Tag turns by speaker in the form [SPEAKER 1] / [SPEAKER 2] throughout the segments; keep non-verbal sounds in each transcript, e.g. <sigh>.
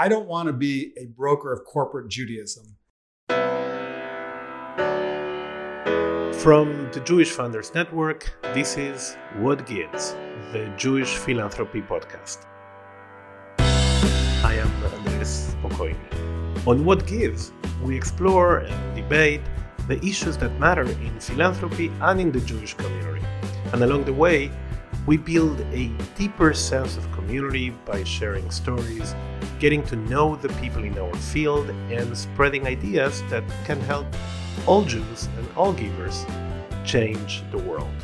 [SPEAKER 1] I don't want to be a broker of corporate Judaism.
[SPEAKER 2] From the Jewish Funders Network, this is What Gives, the Jewish Philanthropy Podcast. I am Andres Spokoiny. On What Gives, we explore and debate the issues that matter in philanthropy and in the Jewish community. And along the way, we build a deeper sense of community by sharing stories, getting to know the people in our field, and spreading ideas that can help all Jews and all givers change the world.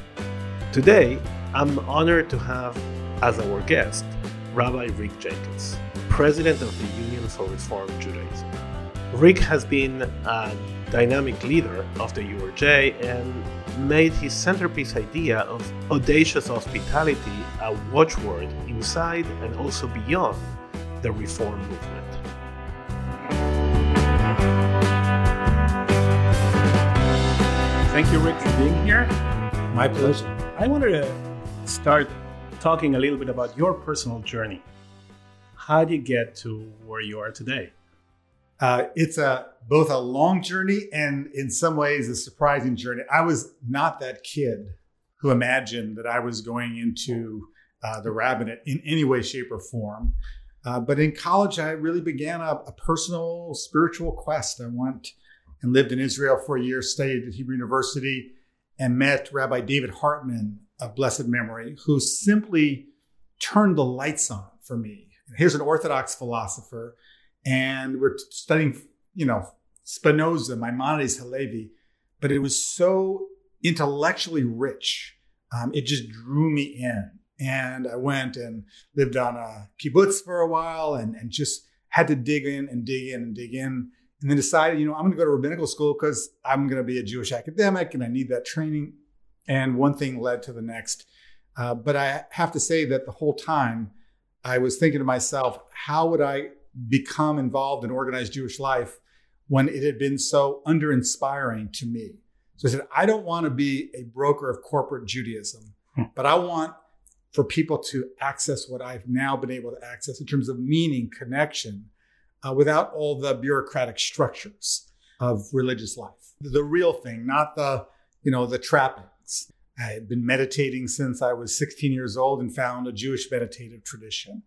[SPEAKER 2] Today, I'm honored to have as our guest Rabbi Rick Jenkins, president of the Union for Reform Judaism. Rick has been a dynamic leader of the URJ and made his centerpiece idea of audacious hospitality a watchword inside and also beyond the reform movement. Thank you, Rick, for being here.
[SPEAKER 1] My pleasure.
[SPEAKER 2] I wanted to start talking a little bit about your personal journey. How did you get to where you are today?
[SPEAKER 1] Uh, it's a both a long journey and in some ways a surprising journey. I was not that kid who imagined that I was going into uh, the rabbinate in any way, shape, or form. Uh, but in college, I really began a, a, personal spiritual quest. I went and lived in Israel for a year, studied at Hebrew University, and met Rabbi David Hartman of blessed memory, who simply turned the lights on for me. Here's an Orthodox philosopher and we're studying, you know, Spinoza, Maimonides, Halevi, but it was so intellectually rich. Um, it just drew me in. And I went and lived on a kibbutz for a while and, and just had to dig in and dig in and dig in. And then decided, you know, I'm going to go to rabbinical school because I'm going to be a Jewish academic and I need that training. And one thing led to the next. Uh, but I have to say that the whole time I was thinking to myself, how would I become involved in organized Jewish life when it had been so under inspiring to me. So I said, I don't want to be a broker of corporate Judaism, hmm. but I want for people to access what I've now been able to access in terms of meaning, connection, uh, without all the bureaucratic structures of religious life. The real thing, not the, you know, the trappings. I had been meditating since I was 16 years old and found a Jewish meditative tradition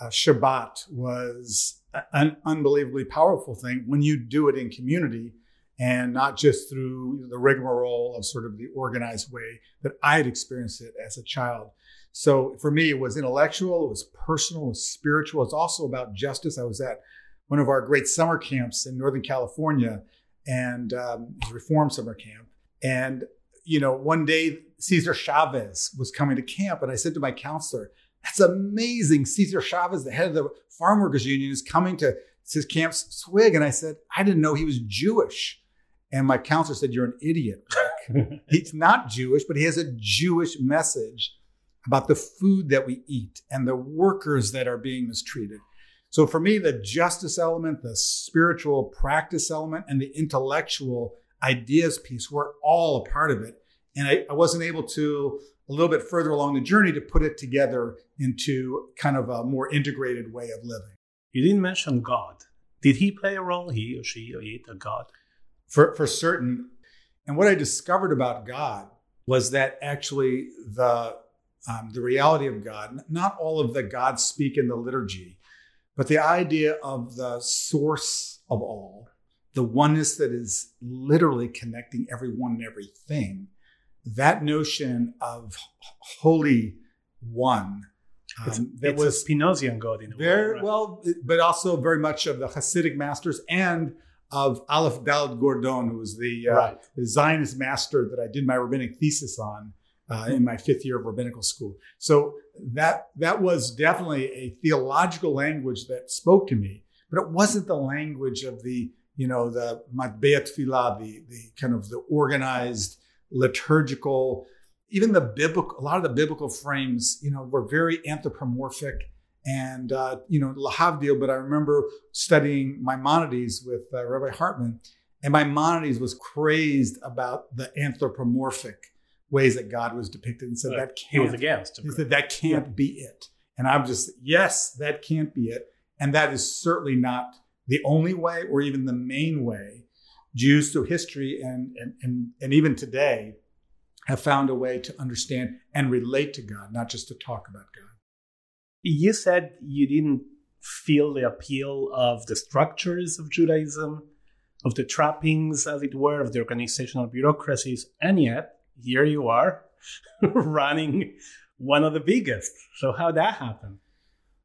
[SPEAKER 1] uh, Shabbat was an unbelievably powerful thing when you do it in community and not just through the rigmarole of sort of the organized way that I had experienced it as a child. So for me, it was intellectual, it was personal, it was spiritual. It's also about justice. I was at one of our great summer camps in Northern California and um, it was reform summer camp. And, you know, one day Cesar Chavez was coming to camp and I said to my counselor, that's amazing. Cesar Chavez, the head of the Farm Workers Union, is coming to his camp swig. And I said, I didn't know he was Jewish. And my counselor said, You're an idiot. <laughs> He's not Jewish, but he has a Jewish message about the food that we eat and the workers that are being mistreated. So for me, the justice element, the spiritual practice element, and the intellectual ideas piece were all a part of it. And I, I wasn't able to a little bit further along the journey to put it together into kind of a more integrated way of living.
[SPEAKER 2] You didn't mention God. Did he play a role, he or she or it, a God?
[SPEAKER 1] For, for certain. And what I discovered about God was that actually the, um, the reality of God, not all of the gods speak in the liturgy, but the idea of the source of all, the oneness that is literally connecting everyone and everything that notion of holy one
[SPEAKER 2] um, that it's was Spinozian God in a
[SPEAKER 1] very
[SPEAKER 2] way, right?
[SPEAKER 1] well, but also very much of the Hasidic masters and of Aleph Dalet Gordon, who was the, uh, right. the Zionist master that I did my rabbinic thesis on uh, in my fifth year of rabbinical school. So that that was definitely a theological language that spoke to me, but it wasn't the language of the you know the matbea tefillah, the the kind of the organized liturgical, even the biblical, a lot of the biblical frames, you know, were very anthropomorphic and, uh, you know, Lahavdil. But I remember studying Maimonides with uh, Rabbi Hartman, and Maimonides was crazed about the anthropomorphic ways that God was depicted and said that can't. He
[SPEAKER 2] was against.
[SPEAKER 1] He said that can't yeah. be it. And I'm just, yes, that can't be it. And that is certainly not the only way or even the main way Jews through history and, and, and, and even today have found a way to understand and relate to God, not just to talk about God.
[SPEAKER 2] You said you didn't feel the appeal of the structures of Judaism, of the trappings, as it were, of the organizational bureaucracies, and yet here you are <laughs> running one of the biggest. So how that happen?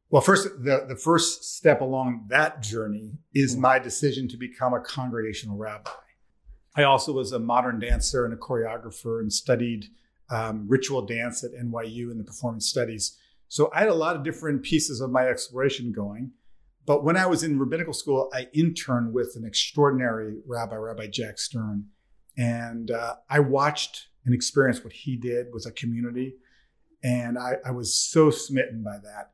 [SPEAKER 1] Well, first, the, the first step along that journey is hmm. my decision to become a congregational rabbi. I also was a modern dancer and a choreographer and studied um, ritual dance at NYU in the performance studies. So I had a lot of different pieces of my exploration going. But when I was in rabbinical school, I interned with an extraordinary rabbi, Rabbi Jack Stern. And uh, I watched and experienced what he did with a community. And I, I was so smitten by that.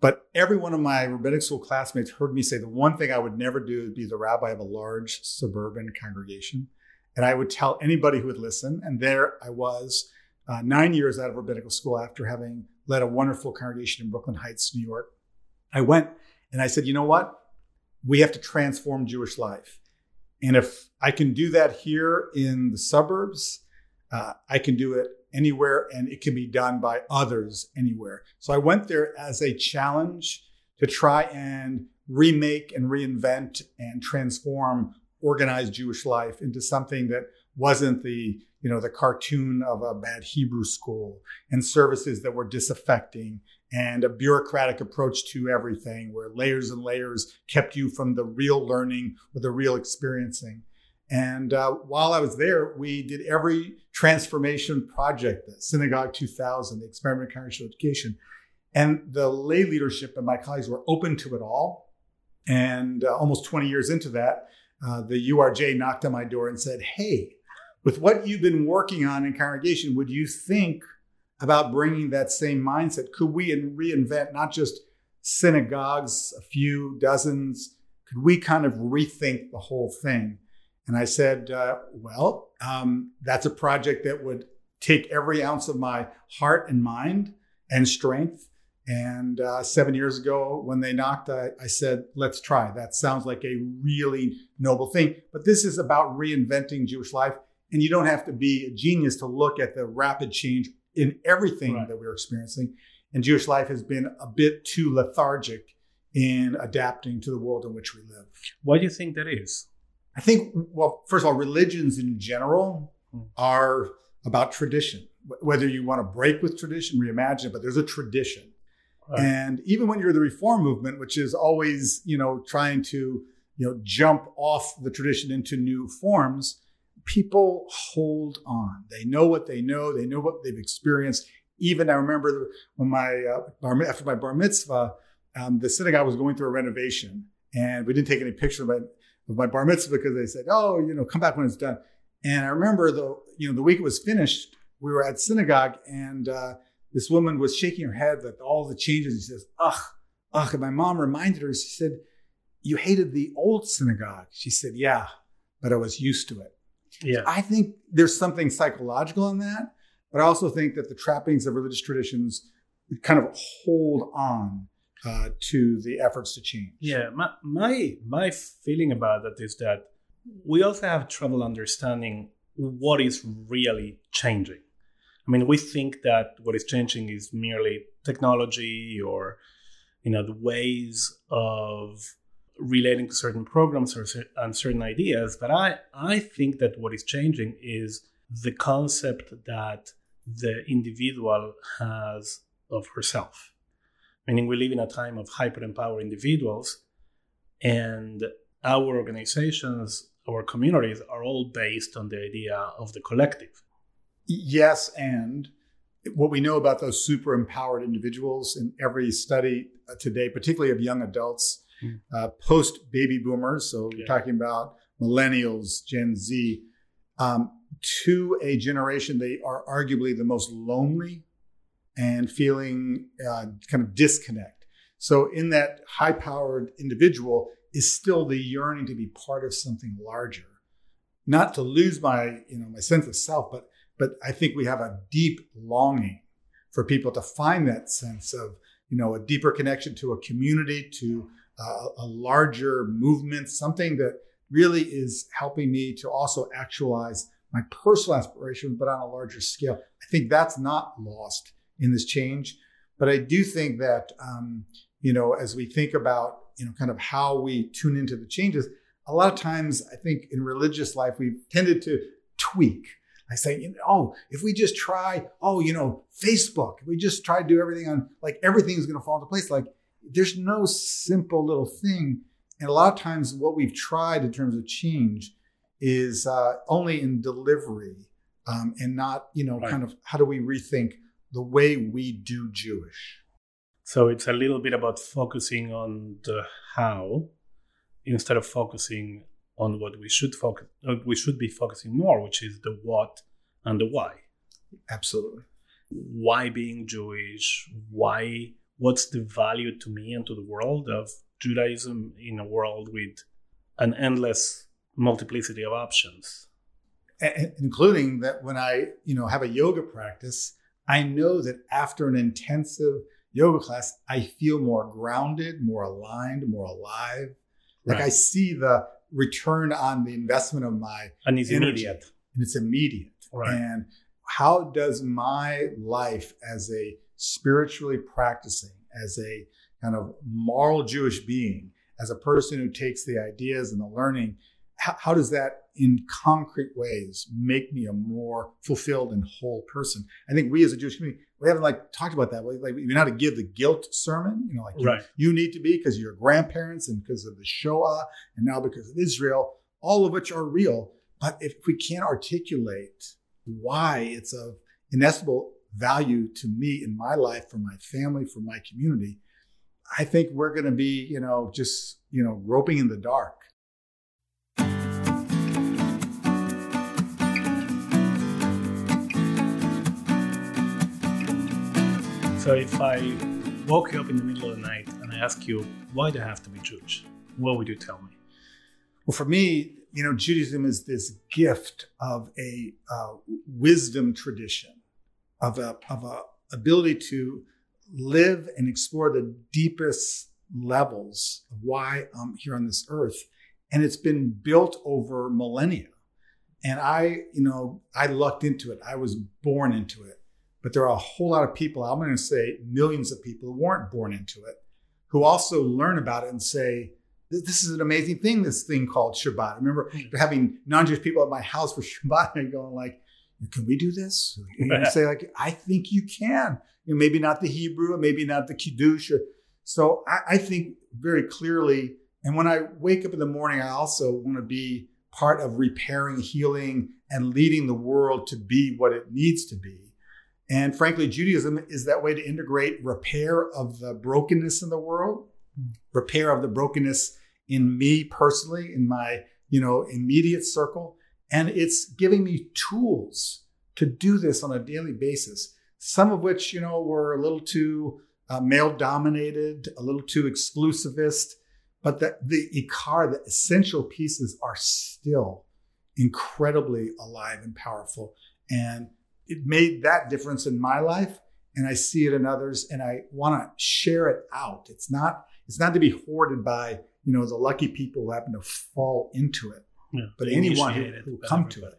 [SPEAKER 1] But every one of my rabbinic school classmates heard me say the one thing I would never do is be the rabbi of a large suburban congregation. And I would tell anybody who would listen. And there I was, uh, nine years out of rabbinical school after having led a wonderful congregation in Brooklyn Heights, New York. I went and I said, you know what? We have to transform Jewish life. And if I can do that here in the suburbs, uh, I can do it anywhere and it can be done by others anywhere. So I went there as a challenge to try and remake and reinvent and transform organized Jewish life into something that wasn't the you know the cartoon of a bad Hebrew school and services that were disaffecting and a bureaucratic approach to everything where layers and layers kept you from the real learning or the real experiencing. And uh, while I was there, we did every transformation project, the Synagogue 2000, the Experiment in Congregational Education. And the lay leadership and my colleagues were open to it all. And uh, almost 20 years into that, uh, the URJ knocked on my door and said, Hey, with what you've been working on in congregation, would you think about bringing that same mindset? Could we reinvent not just synagogues, a few dozens? Could we kind of rethink the whole thing? And I said, uh, Well, um, that's a project that would take every ounce of my heart and mind and strength and uh, seven years ago, when they knocked, I, I, said, let's try. That sounds like a really noble thing. But this is about reinventing Jewish life. And you don't have to be a genius to look at the rapid change in everything right. that we're experiencing. And Jewish life has been a bit too lethargic in adapting to the world in which we live.
[SPEAKER 2] Why do you think that is?
[SPEAKER 1] I think, well, first of all, religions in general hmm. are about tradition. Whether you want to break with tradition, reimagine it, but there's a tradition. Right. And even when you're the reform movement, which is always, you know, trying to, you know, jump off the tradition into new forms, people hold on. They know what they know. They know what they've experienced. Even I remember when my uh, bar, after my bar mitzvah, um, the synagogue was going through a renovation, and we didn't take any pictures of my, of my bar mitzvah because they said, "Oh, you know, come back when it's done." And I remember the you know the week it was finished, we were at synagogue, and uh, this woman was shaking her head at all the changes. She says, ugh, ugh. And my mom reminded her, she said, You hated the old synagogue. She said, Yeah, but I was used to it. Yeah. I think there's something psychological in that, but I also think that the trappings of religious traditions kind of hold on uh, to the efforts to change.
[SPEAKER 2] Yeah, my, my my feeling about that is that we also have trouble understanding what is really changing. I mean, we think that what is changing is merely technology or, you know, the ways of relating to certain programs or and certain ideas. But I, I think that what is changing is the concept that the individual has of herself. Meaning, we live in a time of hyper empowered individuals, and our organizations, our communities are all based on the idea of the collective
[SPEAKER 1] yes, and what we know about those super empowered individuals in every study uh, today, particularly of young adults. Uh, post baby boomers, so yeah. we're talking about millennials, Gen Z, um, to a generation they are arguably the most lonely and feeling uh, kind of disconnect. So, in that high powered individual is still the yearning to be part of something larger, not to lose my you know my sense of self, but but I think we have a deep longing for people to find that sense of, you know, a deeper connection to a community, to a larger movement, something that really is helping me to also actualize my personal aspirations, but on a larger scale. I think that's not lost in this change. But I do think that, um, you know, as we think about, you know, kind of how we tune into the changes, a lot of times I think in religious life, we've tended to tweak. I say, you know, oh, if we just try, oh, you know, Facebook, if we just try to do everything on, like everything's going to fall into place. Like there's no simple little thing. And a lot of times what we've tried in terms of change is uh, only in delivery um, and not, you know, right. kind of how do we rethink the way we do Jewish.
[SPEAKER 2] So it's a little bit about focusing on the how instead of focusing on what we should focus uh, we should be focusing more which is the what and the why
[SPEAKER 1] absolutely
[SPEAKER 2] why being jewish why what's the value to me and to the world of judaism in a world with an endless multiplicity of options
[SPEAKER 1] including that when i you know have a yoga practice i know that after an intensive yoga class i feel more grounded more aligned more alive like right. i see the return on the investment of my
[SPEAKER 2] and it's energy. immediate
[SPEAKER 1] and it's immediate right. and how does my life as a spiritually practicing as a kind of moral jewish being as a person who takes the ideas and the learning how, how does that in concrete ways make me a more fulfilled and whole person i think we as a jewish community we haven't like talked about that. Like, we know how to give the guilt sermon, you know, like
[SPEAKER 2] right.
[SPEAKER 1] you, you need to be because of your grandparents and because of the Shoah and now because of Israel, all of which are real. But if we can't articulate why it's of inestimable value to me in my life, for my family, for my community, I think we're going to be, you know, just, you know, groping in the dark.
[SPEAKER 2] So if I woke you up in the middle of the night and I ask you, why do I have to be Jewish? What would you tell me?
[SPEAKER 1] Well, for me, you know, Judaism is this gift of a uh, wisdom tradition, of a of a ability to live and explore the deepest levels of why I'm here on this earth, and it's been built over millennia. And I, you know, I lucked into it. I was born into it. But there are a whole lot of people, I'm going to say millions of people who weren't born into it, who also learn about it and say, this is an amazing thing, this thing called Shabbat. I remember hmm. having non-Jewish people at my house for <laughs> Shabbat and going like, can we do this? <laughs> And say like, I think you can. You know, maybe not the Hebrew, maybe not the Kiddush. Or, so I, I think very clearly. And when I wake up in the morning, I also want to be part of repairing, healing, and leading the world to be what it needs to be. And frankly, Judaism is that way to integrate repair of the brokenness in the world, hmm. repair of the brokenness in me personally, in my, you know, immediate circle. And it's giving me tools to do this on a daily basis, some of which, you know, were a little too uh, male dominated, a little too exclusivist. But the, the ikar, the essential pieces are still incredibly alive and powerful. And it made that difference in my life and I see it in others and I want to share it out. It's not it's not to be hoarded by, you know, the lucky people who happen to fall into it. Yeah, but anyone who, who come everybody. to it.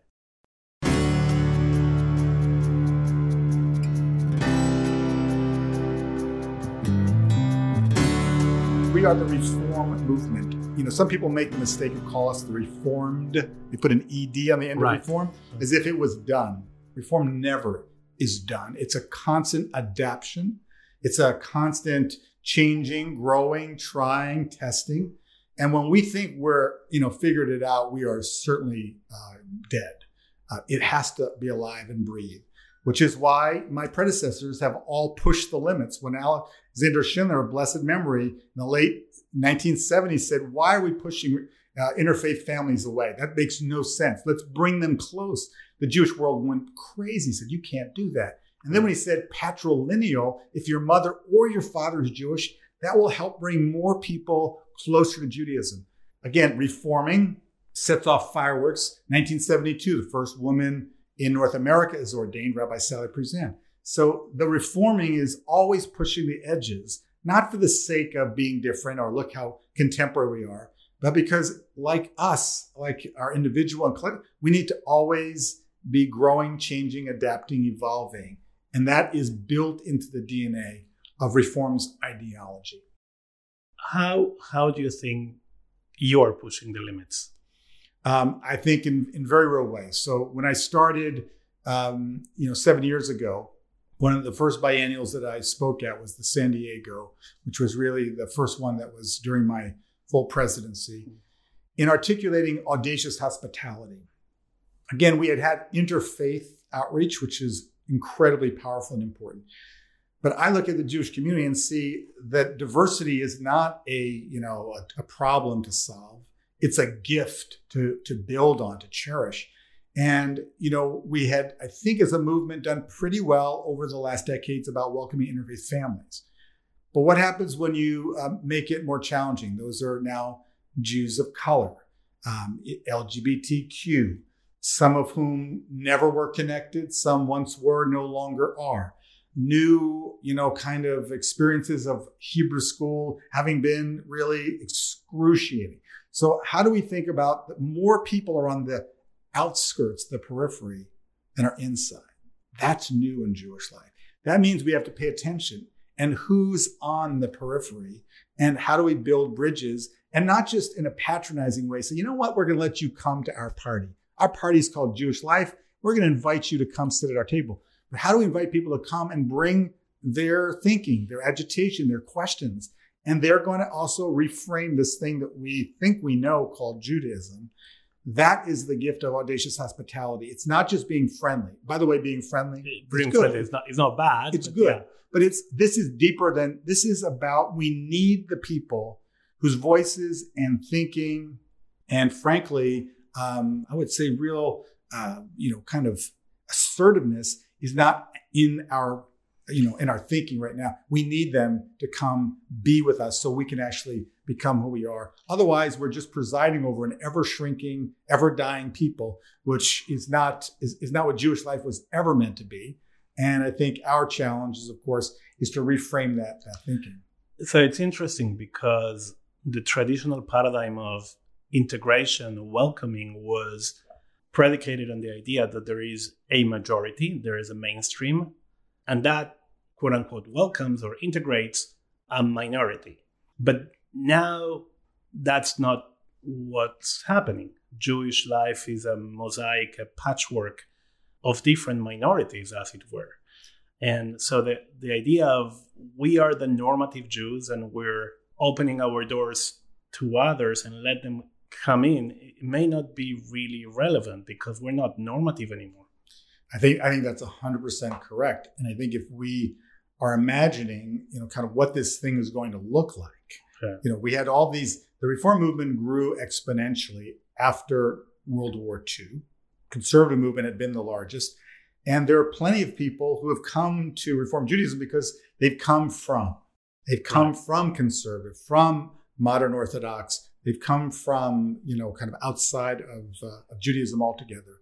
[SPEAKER 1] We are the reform movement. You know, some people make the mistake of call us the reformed. They put an ED on the end right. of reform as if it was done. Reform never is done. It's a constant adaptation. It's a constant changing, growing, trying, testing. And when we think we're, you know, figured it out, we are certainly uh, dead. Uh, it has to be alive and breathe, which is why my predecessors have all pushed the limits. When Alexander Schindler, of blessed memory, in the late 1970s said, why are we pushing uh, interfaith families away? That makes no sense. Let's bring them close the Jewish world went crazy, said, You can't do that. And then when he said patrilineal, if your mother or your father is Jewish, that will help bring more people closer to Judaism. Again, reforming sets off fireworks. 1972, the first woman in North America is ordained, Rabbi Sally Priesand. So the reforming is always pushing the edges, not for the sake of being different or look how contemporary we are, but because, like us, like our individual and collective, we need to always be growing, changing, adapting, evolving. And that is built into the DNA of reform's ideology.
[SPEAKER 2] How, how do you think you're pushing the limits?
[SPEAKER 1] Um, I think in, in very real ways. So when I started, um, you know, seven years ago, one of the first biennials that I spoke at was the San Diego, which was really the first one that was during my full presidency, in articulating audacious hospitality. Again, we had had interfaith outreach, which is incredibly powerful and important. But I look at the Jewish community and see that diversity is not a, you know, a, a problem to solve. It's a gift to, to build on, to cherish. And, you know, we had, I think, as a movement, done pretty well over the last decades about welcoming interfaith families. But what happens when you um, make it more challenging? Those are now Jews of color, um, LGBTQ, some of whom never were connected, some once were, no longer are. New, you know, kind of experiences of Hebrew school having been really excruciating. So, how do we think about that more people are on the outskirts, the periphery, than are inside? That's new in Jewish life. That means we have to pay attention and who's on the periphery and how do we build bridges and not just in a patronizing way. So, you know what? We're going to let you come to our party. Our party is called Jewish Life. We're going to invite you to come sit at our table. But how do we invite people to come and bring their thinking, their agitation, their questions? And they're going to also reframe this thing that we think we know called Judaism. That is the gift of audacious hospitality. It's not just being friendly. By the way, being friendly,
[SPEAKER 2] being friendly is not, it's not bad.
[SPEAKER 1] It's good. Yeah but it's this is deeper than this is about we need the people whose voices and thinking and frankly um, i would say real uh, you know kind of assertiveness is not in our you know in our thinking right now. We need them to come be with us so we can actually become who we are. Otherwise we're just presiding over an ever shrinking ever dying people which is not is, is not what jewish life was ever meant to be. And I think our challenge is, of course, is to reframe that, that thinking.
[SPEAKER 2] So it's interesting because the traditional paradigm of integration, welcoming was predicated on the idea that there is a majority, there is a mainstream, and that quote unquote welcomes or integrates a minority. But now that's not what's happening. Jewish life is a mosaic, a patchwork of different minorities, as it were. And so the, the idea of we are the normative Jews and we're opening our doors to others and let them come in it may not be really relevant because we're not normative anymore.
[SPEAKER 1] I think I think that's hundred percent correct. And I think if we are imagining, you know, kind of what this thing is going to look like, yeah. you know, we had all these the reform movement grew exponentially after World War II conservative movement had been the largest. And there are plenty of people who have come to Reform Judaism because they've come from. They've come from conservative, from modern Orthodox. They've come from, you know, kind of outside of, uh, of Judaism altogether.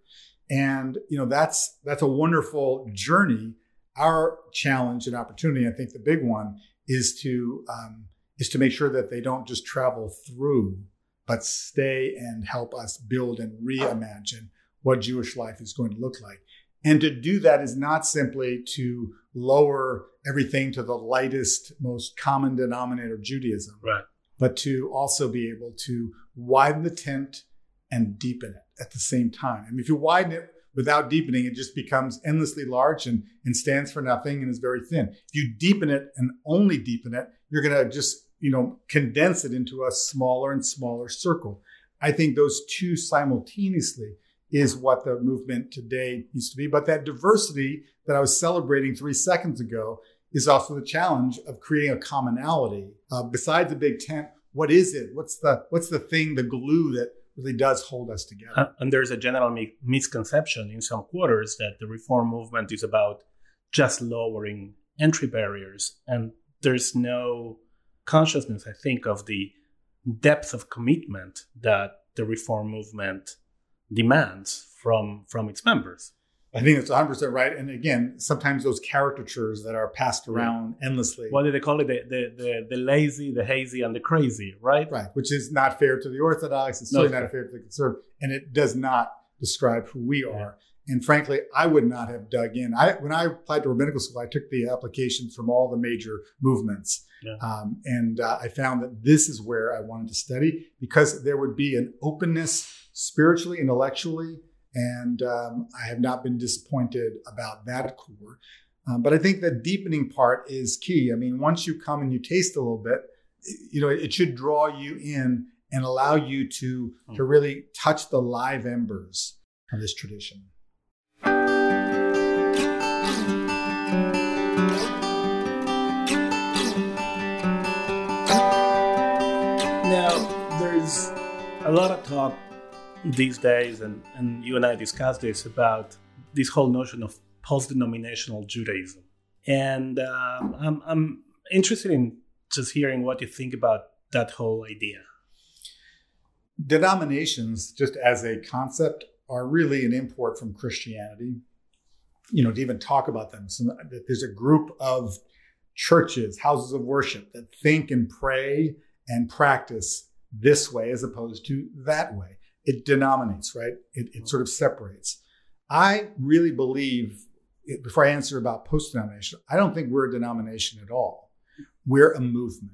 [SPEAKER 1] And, you know, that's that's a wonderful journey. Our challenge and opportunity, I think the big one, is to um, is to make sure that they don't just travel through, but stay and help us build and reimagine what Jewish life is going to look like. And to do that is not simply to lower everything to the lightest, most common denominator Judaism,
[SPEAKER 2] right.
[SPEAKER 1] But to also be able to widen the tent and deepen it at the same time. I mean, if you widen it without deepening, it just becomes endlessly large and, and stands for nothing and is very thin. If you deepen it and only deepen it, you're going to just, you know, condense it into a smaller and smaller circle. I think those two simultaneously is what the movement today needs to be. But that diversity that I was celebrating three seconds ago is also the challenge of creating a commonality. Uh, besides the big tent, what is it? What's the what's the thing, the glue that really does hold us together?
[SPEAKER 2] Uh, and there's a general mi- misconception in some quarters that the reform movement is about just lowering entry barriers, and there's no consciousness, I think, of the depth of commitment that the reform movement demands from from its members.
[SPEAKER 1] I think it's 100% right. And again, sometimes those caricatures that are passed around yeah. endlessly.
[SPEAKER 2] What do they call it? The, the, the, the, lazy, the hazy, and the crazy, right?
[SPEAKER 1] Right, which is not fair to the Orthodox. It's certainly no, not fair to the conservative. And it does not describe who we are. Yeah. And frankly, I would not have dug in. I, when I applied to rabbinical school, I took the applications from all the major movements. Yeah. Um, and uh, I found that this is where I wanted to study because there would be an openness spiritually, intellectually, and um, I have not been disappointed about that core. Um, but I think the deepening part is key. I mean, once you come and you taste a little bit, you know, it should draw you in and allow you to hmm. to really touch the live embers of this tradition.
[SPEAKER 2] Now, there's a lot of talk these days, and, and you and I discussed this about this whole notion of post denominational Judaism. And uh, I'm, I'm interested in just hearing what you think about that whole idea.
[SPEAKER 1] Denominations, just as a concept, are really an import from Christianity. You know, to even talk about them. So there's a group of churches, houses of worship that think and pray and practice this way as opposed to that way it denominates, right? It, it sort of separates. I really believe, before I answer about post denomination, I don't think we're a denomination at all. We're a movement.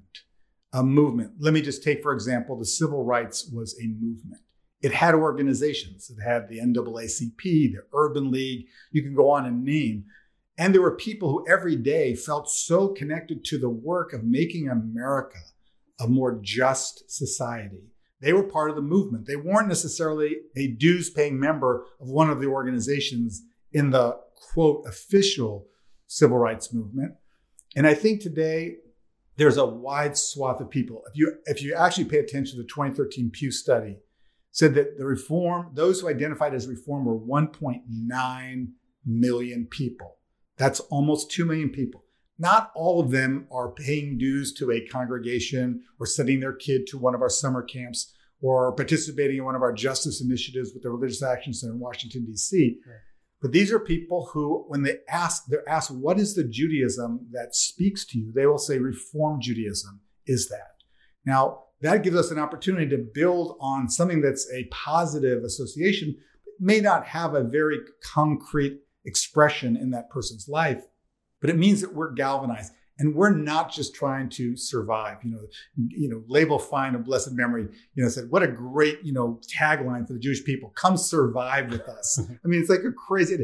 [SPEAKER 1] A movement. Let me just take, for example, the civil rights was a movement. It had organizations. It had the NAACP, the Urban League. You can go on and name. And there were people who every day felt so connected to the work of making America a more just society they were part of the movement. They weren't necessarily a dues paying member of one of the organizations in the quote official civil rights movement. And I think today there's a wide swath of people. If you if you actually pay attention to the 2013 Pew study, said that the reform, those who identified as reform were 1.9 million people. That's almost 2 million people. Not all of them are paying dues to a congregation or sending their kid to one of our summer camps or participating in one of our justice initiatives with the Religious Action Center in Washington, D.C. Right. But these are people who, when they ask, they're asked, what is the Judaism that speaks to you? They will say, Reform Judaism is that. Now, that gives us an opportunity to build on something that's a positive association, may not have a very concrete expression in that person's life, but it means that we're galvanized and we're not just trying to survive. You know you know Leibel Fein a blessed memory you know said what a great you know tagline for the jewish people come survive with us <laughs> i mean it's like a crazy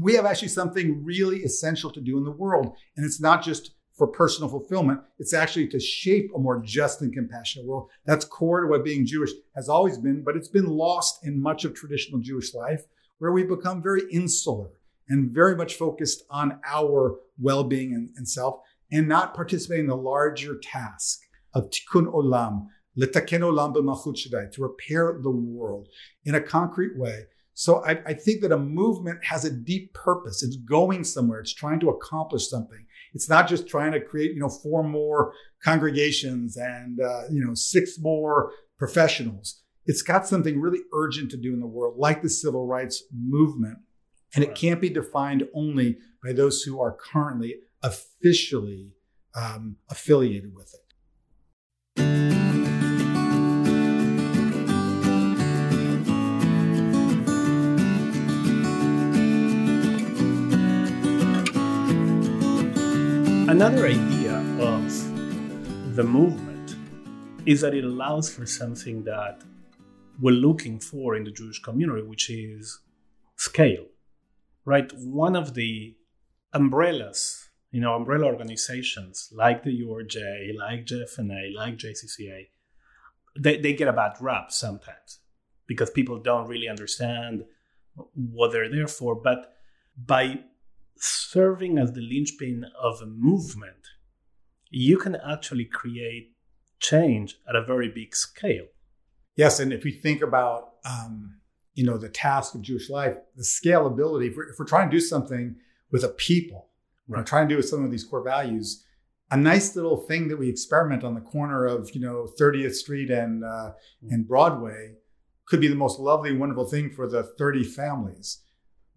[SPEAKER 1] we have actually something really essential to do in the world and it's not just for personal fulfillment it's actually to shape a more just and compassionate world. That's core to what being jewish has always been but it's been lost in much of traditional jewish life where we've become very insular and very much focused on our well-being and, and self and not participating in the larger task of tikkun olam, letaken olam b'malchut to repair the world in a concrete way. So I, I, think that a movement has a deep purpose. It's going somewhere. It's trying to accomplish something. It's not just trying to create, you know, four more congregations and uh, you know six more professionals. It's got something really urgent to do in the world, like the civil rights movement, and it can't be defined only by those who are currently officially um, affiliated with it.
[SPEAKER 2] Another idea of the movement is that it allows for something that we're looking for in the Jewish community, which is scale. Right? One of the umbrellas you know, umbrella organizations like the URJ, like JFNA, like JCCA, they, they get a bad rap sometimes because people don't really understand what they're there for. But by serving as the linchpin of a movement, you can actually create change at a very big scale.
[SPEAKER 1] Yes, and if we think about um, you know the task of Jewish life, the scalability. If we're, if we're trying to do something with a people, right. trying to do with some of these core values. A nice little thing that we experiment on the corner of you know 30th Street and uh, mm. and Broadway could be the most lovely, wonderful thing for the 30 families.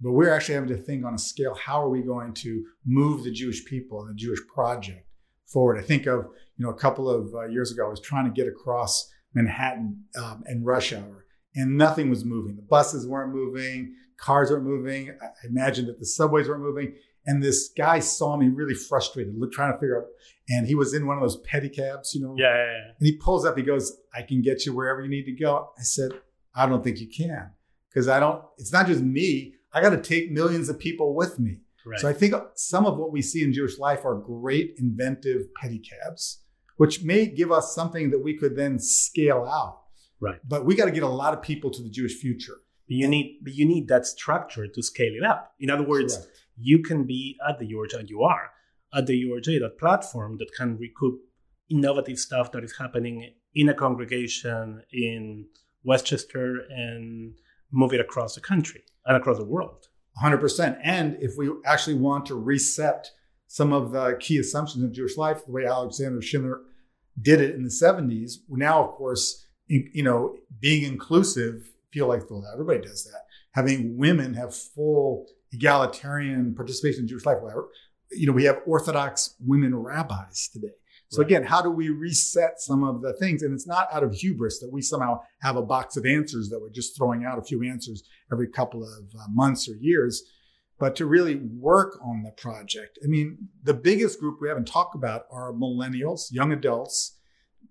[SPEAKER 1] But we're actually having to think on a scale how are we going to move the Jewish people and the Jewish project forward? I think of, you know, a couple of uh, years ago, I was trying to get across Manhattan um, in rush hour and nothing was moving. The buses weren't moving, cars weren't moving. I imagine that the subways weren't moving. And this guy saw me really frustrated, trying to figure out. And he was in one of those pedicabs, you know.
[SPEAKER 2] Yeah, yeah, yeah.
[SPEAKER 1] And he pulls up. He goes, "I can get you wherever you need to go." I said, "I don't think you can, because I don't. It's not just me. I got to take millions of people with me.
[SPEAKER 2] Right.
[SPEAKER 1] So I think some of what we see in Jewish life are great inventive pedicabs, which may give us something that we could then scale out.
[SPEAKER 2] Right.
[SPEAKER 1] But we got to get a lot of people to the Jewish future.
[SPEAKER 2] But you need, but you need that structure to scale it up. In other words,
[SPEAKER 1] Correct.
[SPEAKER 2] you can be at the URJ, and you are at the URJ, that platform that can recoup innovative stuff that is happening in a congregation in Westchester and move it across the country and across the world.
[SPEAKER 1] 100%. And if we actually want to reset some of the key assumptions of Jewish life, the way Alexander Schindler did it in the 70s, now, of course, you know, being inclusive, feel like, well, everybody does that. Having women have full egalitarian participation in Jewish life. You know, we have Orthodox women rabbis today. So again, how do we reset some of the things? And it's not out of hubris that we somehow have a box of answers that we're just throwing out a few answers every couple of uh, months or years, but to really work on the project. I mean, the biggest group we haven't talked about are millennials, young adults,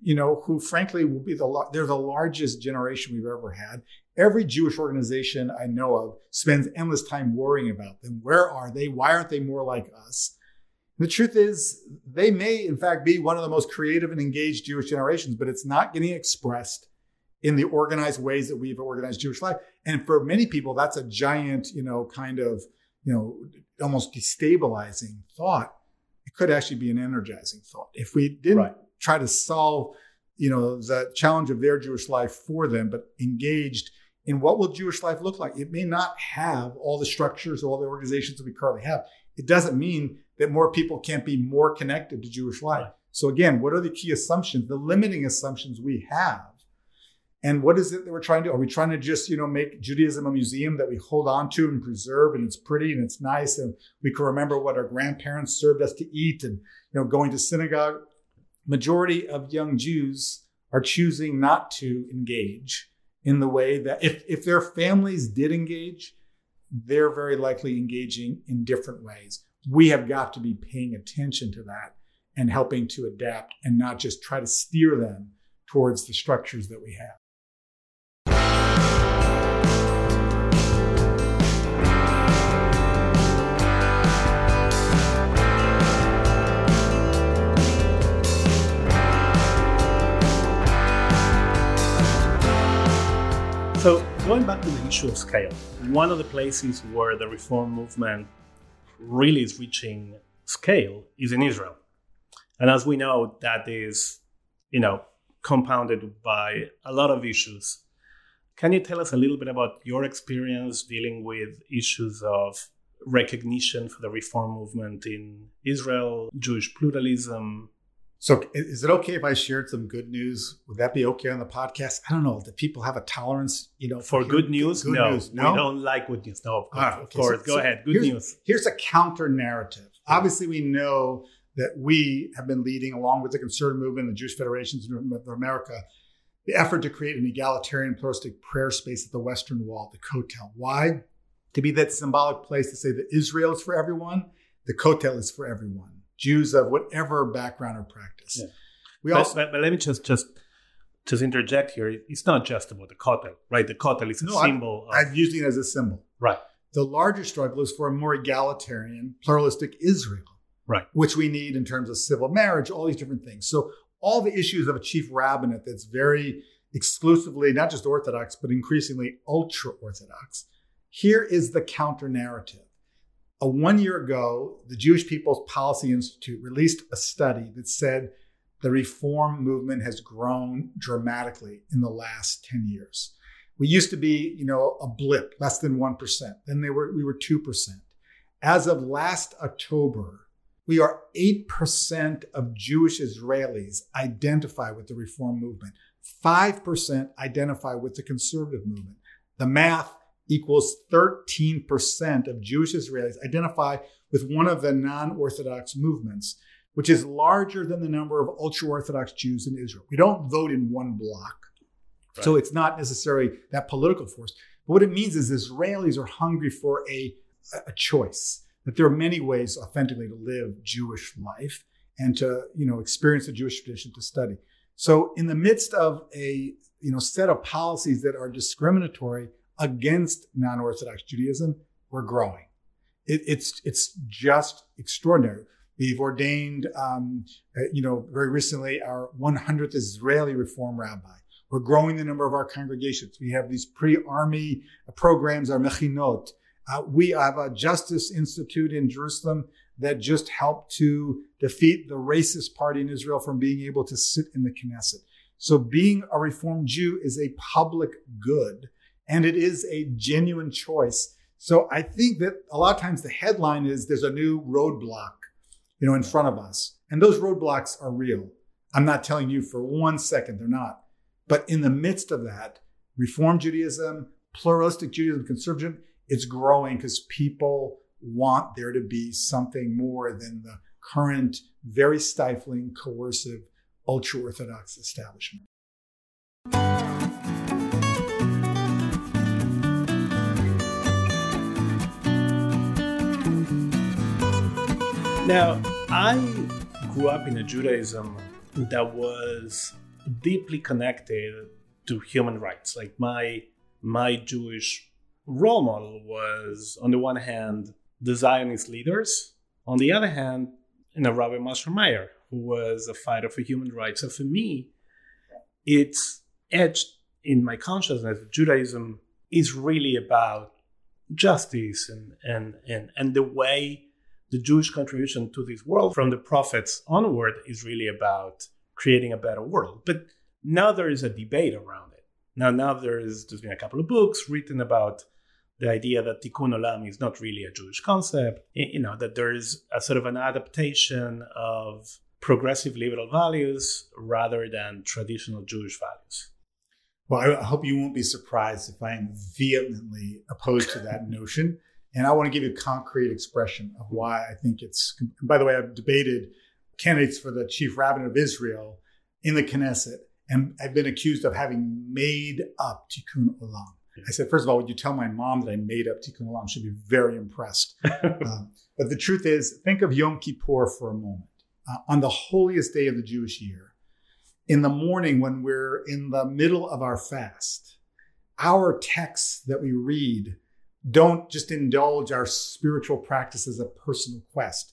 [SPEAKER 1] you know, who frankly will be the they're the largest generation we've ever had. Every Jewish organization I know of spends endless time worrying about them. Where are they? Why aren't they more like us? The truth is, they may, in fact, be one of the most creative and engaged Jewish generations, but it's not getting expressed in the organized ways that we've organized Jewish life. And for many people, that's a giant, you know, kind of, you know, almost destabilizing thought. It could actually be an energizing thought. If we didn't
[SPEAKER 2] Right.
[SPEAKER 1] Try to solve, you know, the challenge of their Jewish life for them, but engaged in what will Jewish life look like? It may not have all the structures, or all the organizations that we currently have. It doesn't mean that more people can't be more connected to Jewish life.
[SPEAKER 2] Right.
[SPEAKER 1] So again, what are the key assumptions, the limiting assumptions we have? And what is it that we're trying to? Are we trying to just, you know, make Judaism a museum that we hold on to and preserve and it's pretty and it's nice and we can remember what our grandparents served us to eat and, you know, going to synagogue? Majority of young Jews are choosing not to engage in the way that if, if their families did engage, they're very likely engaging in different ways. We have got to be paying attention to that and helping to adapt and not just try to steer them towards the structures that we have.
[SPEAKER 2] Going back to the issue of scale, one of the places where the reform movement really is reaching scale is in Israel. And as we know, that is, you know, compounded by a lot of issues. Can you tell us a little bit about your experience dealing with issues of recognition for the reform movement in Israel, Jewish pluralism?
[SPEAKER 1] So, is it okay if I shared some good news? Would that be okay on the podcast? I don't know. Do people have a tolerance, you know,
[SPEAKER 2] For good news?
[SPEAKER 1] Good
[SPEAKER 2] no,
[SPEAKER 1] news.
[SPEAKER 2] we don't like good news. No, of course.
[SPEAKER 1] Ah,
[SPEAKER 2] of course.
[SPEAKER 1] So-
[SPEAKER 2] Go
[SPEAKER 1] so
[SPEAKER 2] ahead. Good
[SPEAKER 1] here's-
[SPEAKER 2] news.
[SPEAKER 1] Here's a counter narrative. Obviously, we know that we have been leading, along with the conservative movement and the Jewish Federations of America, the effort to create an egalitarian pluralistic prayer space at the Western Wall, the Kotel. Why? To be that symbolic place to say that Israel is for everyone, the Kotel is for everyone, Jews of whatever background or practice.
[SPEAKER 2] Yeah.
[SPEAKER 1] We
[SPEAKER 2] But,
[SPEAKER 1] also
[SPEAKER 2] but, but let me just just just interject here. It's not just about the kotel, right? The kotel is a
[SPEAKER 1] No, I'm-
[SPEAKER 2] symbol of
[SPEAKER 1] I'm using it as a symbol.
[SPEAKER 2] right,
[SPEAKER 1] The larger struggle is for a more egalitarian, pluralistic Israel.
[SPEAKER 2] right,
[SPEAKER 1] which we need in terms of civil marriage, all these different things. So all the issues of a chief rabbinate that's very exclusively not just Orthodox, but increasingly ultra Orthodox. Here is the counter narrative. A one year ago, the Jewish People's Policy Institute released a study that said the reform movement has grown dramatically in the last 10 years. We used to be, you know, a blip, less than 1%. Then they were we were 2%. As of last October, we are 8% of Jewish Israelis identify with the reform movement. 5% identify with the conservative movement. The math equals 13% of Jewish Israelis identify with one of the non Orthodox movements, which is larger than the number of ultra Orthodox Jews in Israel. We don't vote in one block. Right. So it's not necessarily that political force. But what it means is Israelis are hungry for a, a choice, that there are many ways authentically to live Jewish life and to you know experience the Jewish tradition to study. So in the midst of a you know set of policies that are discriminatory against non-Orthodox Judaism, we're growing. It, it's it's just extraordinary. We've ordained, um, uh, you know, very recently our 100th Israeli Reform Rabbi. We're growing the number of our congregations. We have these pre-army programs, our mechinot. Uh, we have a Justice Institute in Jerusalem that just helped to defeat the racist party in Israel from being able to sit in the Knesset. So being a Reformed Jew is a public good and it is a genuine choice. So I think that a lot of times the headline is there's a new roadblock, you know, in front of us. And those roadblocks are real. I'm not telling you for one second they're not. But in the midst of that, Reform Judaism, pluralistic Judaism, conservatism, it's growing because people want there to be something more than the current, very stifling, coercive, ultra Orthodox establishment.
[SPEAKER 2] Now, I grew up in a Judaism that was deeply connected to human rights. Like my my Jewish role model was, on the one hand, the Zionist leaders. On the other hand, you know, Rabbi Marshall Meyer, who was a fighter for human rights. So for me, it's etched in my consciousness that Judaism is really about justice and, and, and, and the way the Jewish contribution to this world from the prophets onward is really about creating a better world. But now there is a debate around it. Now, now there is there's been a couple of books written about the idea that tikkun olam is not really a Jewish concept. You know that there is a sort of an adaptation of progressive liberal values rather than traditional Jewish values.
[SPEAKER 1] Well, I hope you won't be surprised if I am vehemently opposed to that notion. And I want to give you a concrete expression of why I think it's. by the way, I've debated candidates for the chief rabbinate of Israel in the Knesset, and I've been accused of having made up tikkun olam. I said, first of all, would you tell my mom that I made up Tikkun Olam? She'd be very impressed. uh, <laughs> but the truth is, think of Yom Kippur for a moment. Uh, on the holiest day of the Jewish year, in the morning when we're in the middle of our fast, our texts that we read don't just indulge our spiritual practice as a personal quest.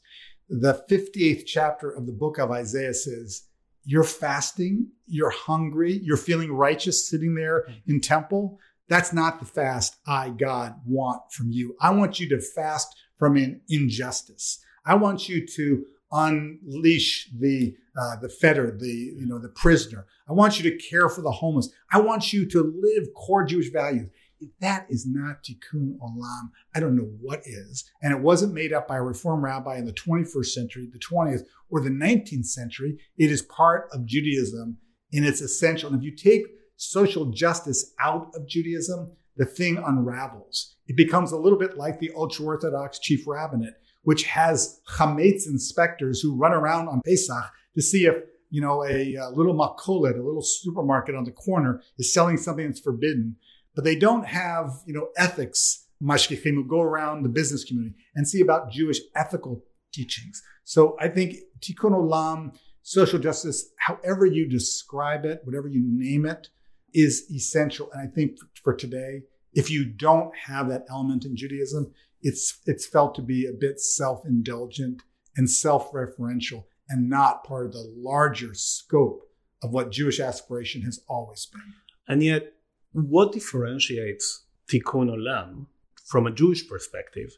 [SPEAKER 1] The 58th chapter of the book of Isaiah says, You're fasting, you're hungry, you're feeling righteous sitting there in temple that's not the fast I, God, want from you. I want you to fast from an injustice. I want you to unleash the uh, the fettered, the you know the prisoner. I want you to care for the homeless. I want you to live core Jewish values. If that is not tikkun olam, I don't know what is. And it wasn't made up by a reform rabbi in the 21st century, the 20th, or the 19th century. It is part of Judaism in its essential. And if you take social justice out of Judaism, the thing unravels. It becomes a little bit like the ultra Orthodox chief rabbinate, which has chametz inspectors who run around on Pesach to see if you know a, a little makkolet, a little supermarket on the corner, is selling something that's forbidden. But they don't have you know ethics mashgichim who go around the business community and see about Jewish ethical teachings. So I think tikkun olam, social justice, however you describe it, whatever you name it, is essential. And I think for today, if you don't have that element in Judaism, it's it's felt to be a bit self-indulgent and self-referential and not part of the larger scope of what Jewish aspiration has always been.
[SPEAKER 2] And yet, what differentiates Tikkun Olam from a Jewish perspective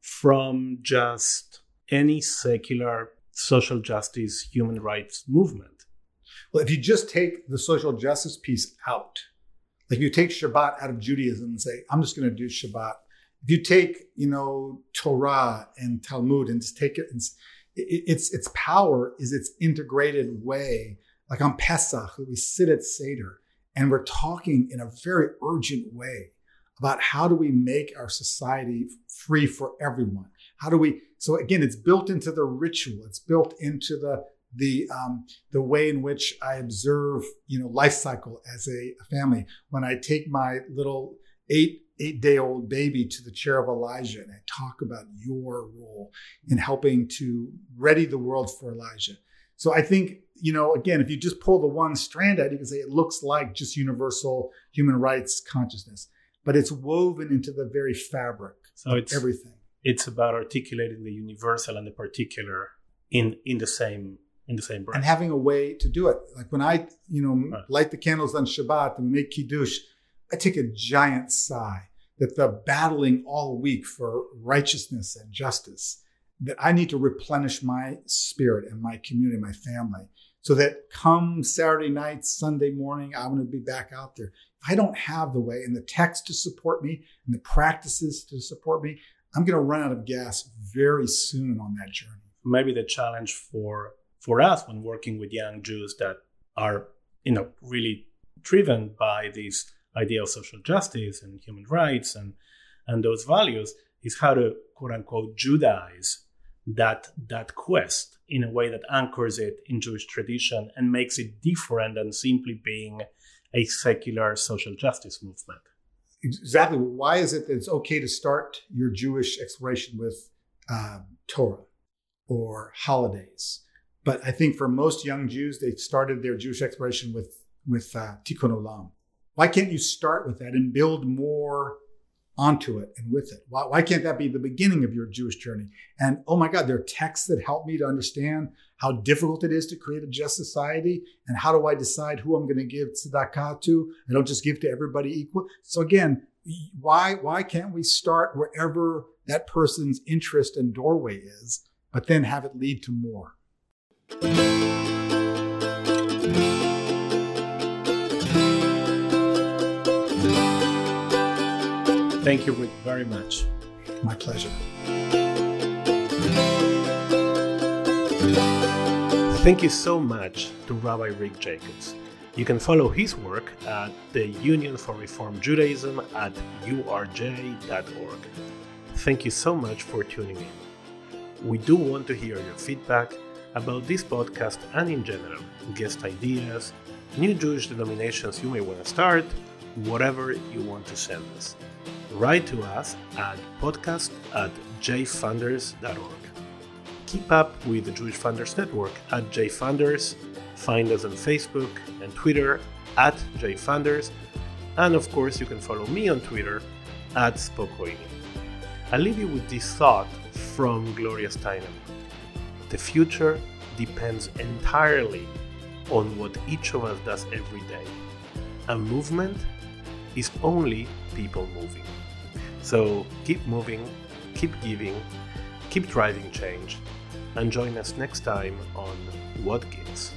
[SPEAKER 2] from just any secular social justice human rights movement?
[SPEAKER 1] Well, if you just take the social justice piece out, like you take Shabbat out of Judaism and say, I'm just going to do Shabbat. If you take, you know, Torah and Talmud and just take it, and its its power is its integrated way. Like on Pesach, we sit at Seder and we're talking in a very urgent way about how do we make our society free for everyone? How do we? So again, it's built into the ritual. It's built into the the um, the way in which I observe, you know, life cycle as a, a family. When I take my little eight eight day old baby to the chair of Elijah and I talk about your role in helping to ready the world for Elijah. So I think, you know, again, if you just pull the one strand out, you can say it looks like just universal human rights consciousness, but it's woven into the very fabric so of it's, everything.
[SPEAKER 2] It's about articulating the universal and the particular in in the same in the same breath.
[SPEAKER 1] And having a way to do it. Like when I, you know, right. light the candles on Shabbat and make kiddush, I take a giant sigh that the battling all week for righteousness and justice, that I need to replenish my spirit and my community, my family, so that come Saturday night, Sunday morning, I'm going to be back out there. If I don't have the way and the text to support me and the practices to support me, I'm going to run out of gas very soon on that journey.
[SPEAKER 2] Maybe the challenge for for us when working with young Jews that are, you know, really driven by these idea of social justice and human rights and and those values is how to quote unquote Judaize that that quest in a way that anchors it in Jewish tradition and makes it different than simply being a secular social justice movement.
[SPEAKER 1] Exactly. Why is it that it's okay to start your Jewish exploration with uh, Torah or holidays? But I think for most young Jews, they started their Jewish exploration with with uh, Tikkun Olam. Why can't you start with that and build more onto it and with it? Why, why can't that be the beginning of your Jewish journey? And oh my God, there are texts that help me to understand how difficult it is to create a just society and how do I decide who I'm going to give tzedakah to? I don't just give to everybody equal. So again, why why can't we start wherever that person's interest and doorway is, but then have it lead to more?
[SPEAKER 2] Thank you, Rick, very much.
[SPEAKER 1] My pleasure.
[SPEAKER 2] Thank you so much to Rabbi Rick Jacobs. You can follow his work at the Union for Reform Judaism at urj.org. Thank you so much for tuning in. We do want to hear your feedback about this podcast and in general, guest ideas, new Jewish denominations you may want to start, whatever you want to send us write to us at podcast at jfunders.org. Keep up with the Jewish Funders Network at jfunders. Find us on Facebook and Twitter at jfunders. And of course, you can follow me on Twitter at Spokoiny. I'll leave you with this thought from Gloria Steinem. The future depends entirely on what each of us does every day. A movement is only people moving. So keep moving, keep giving, keep driving change, and join us next time on What Gives.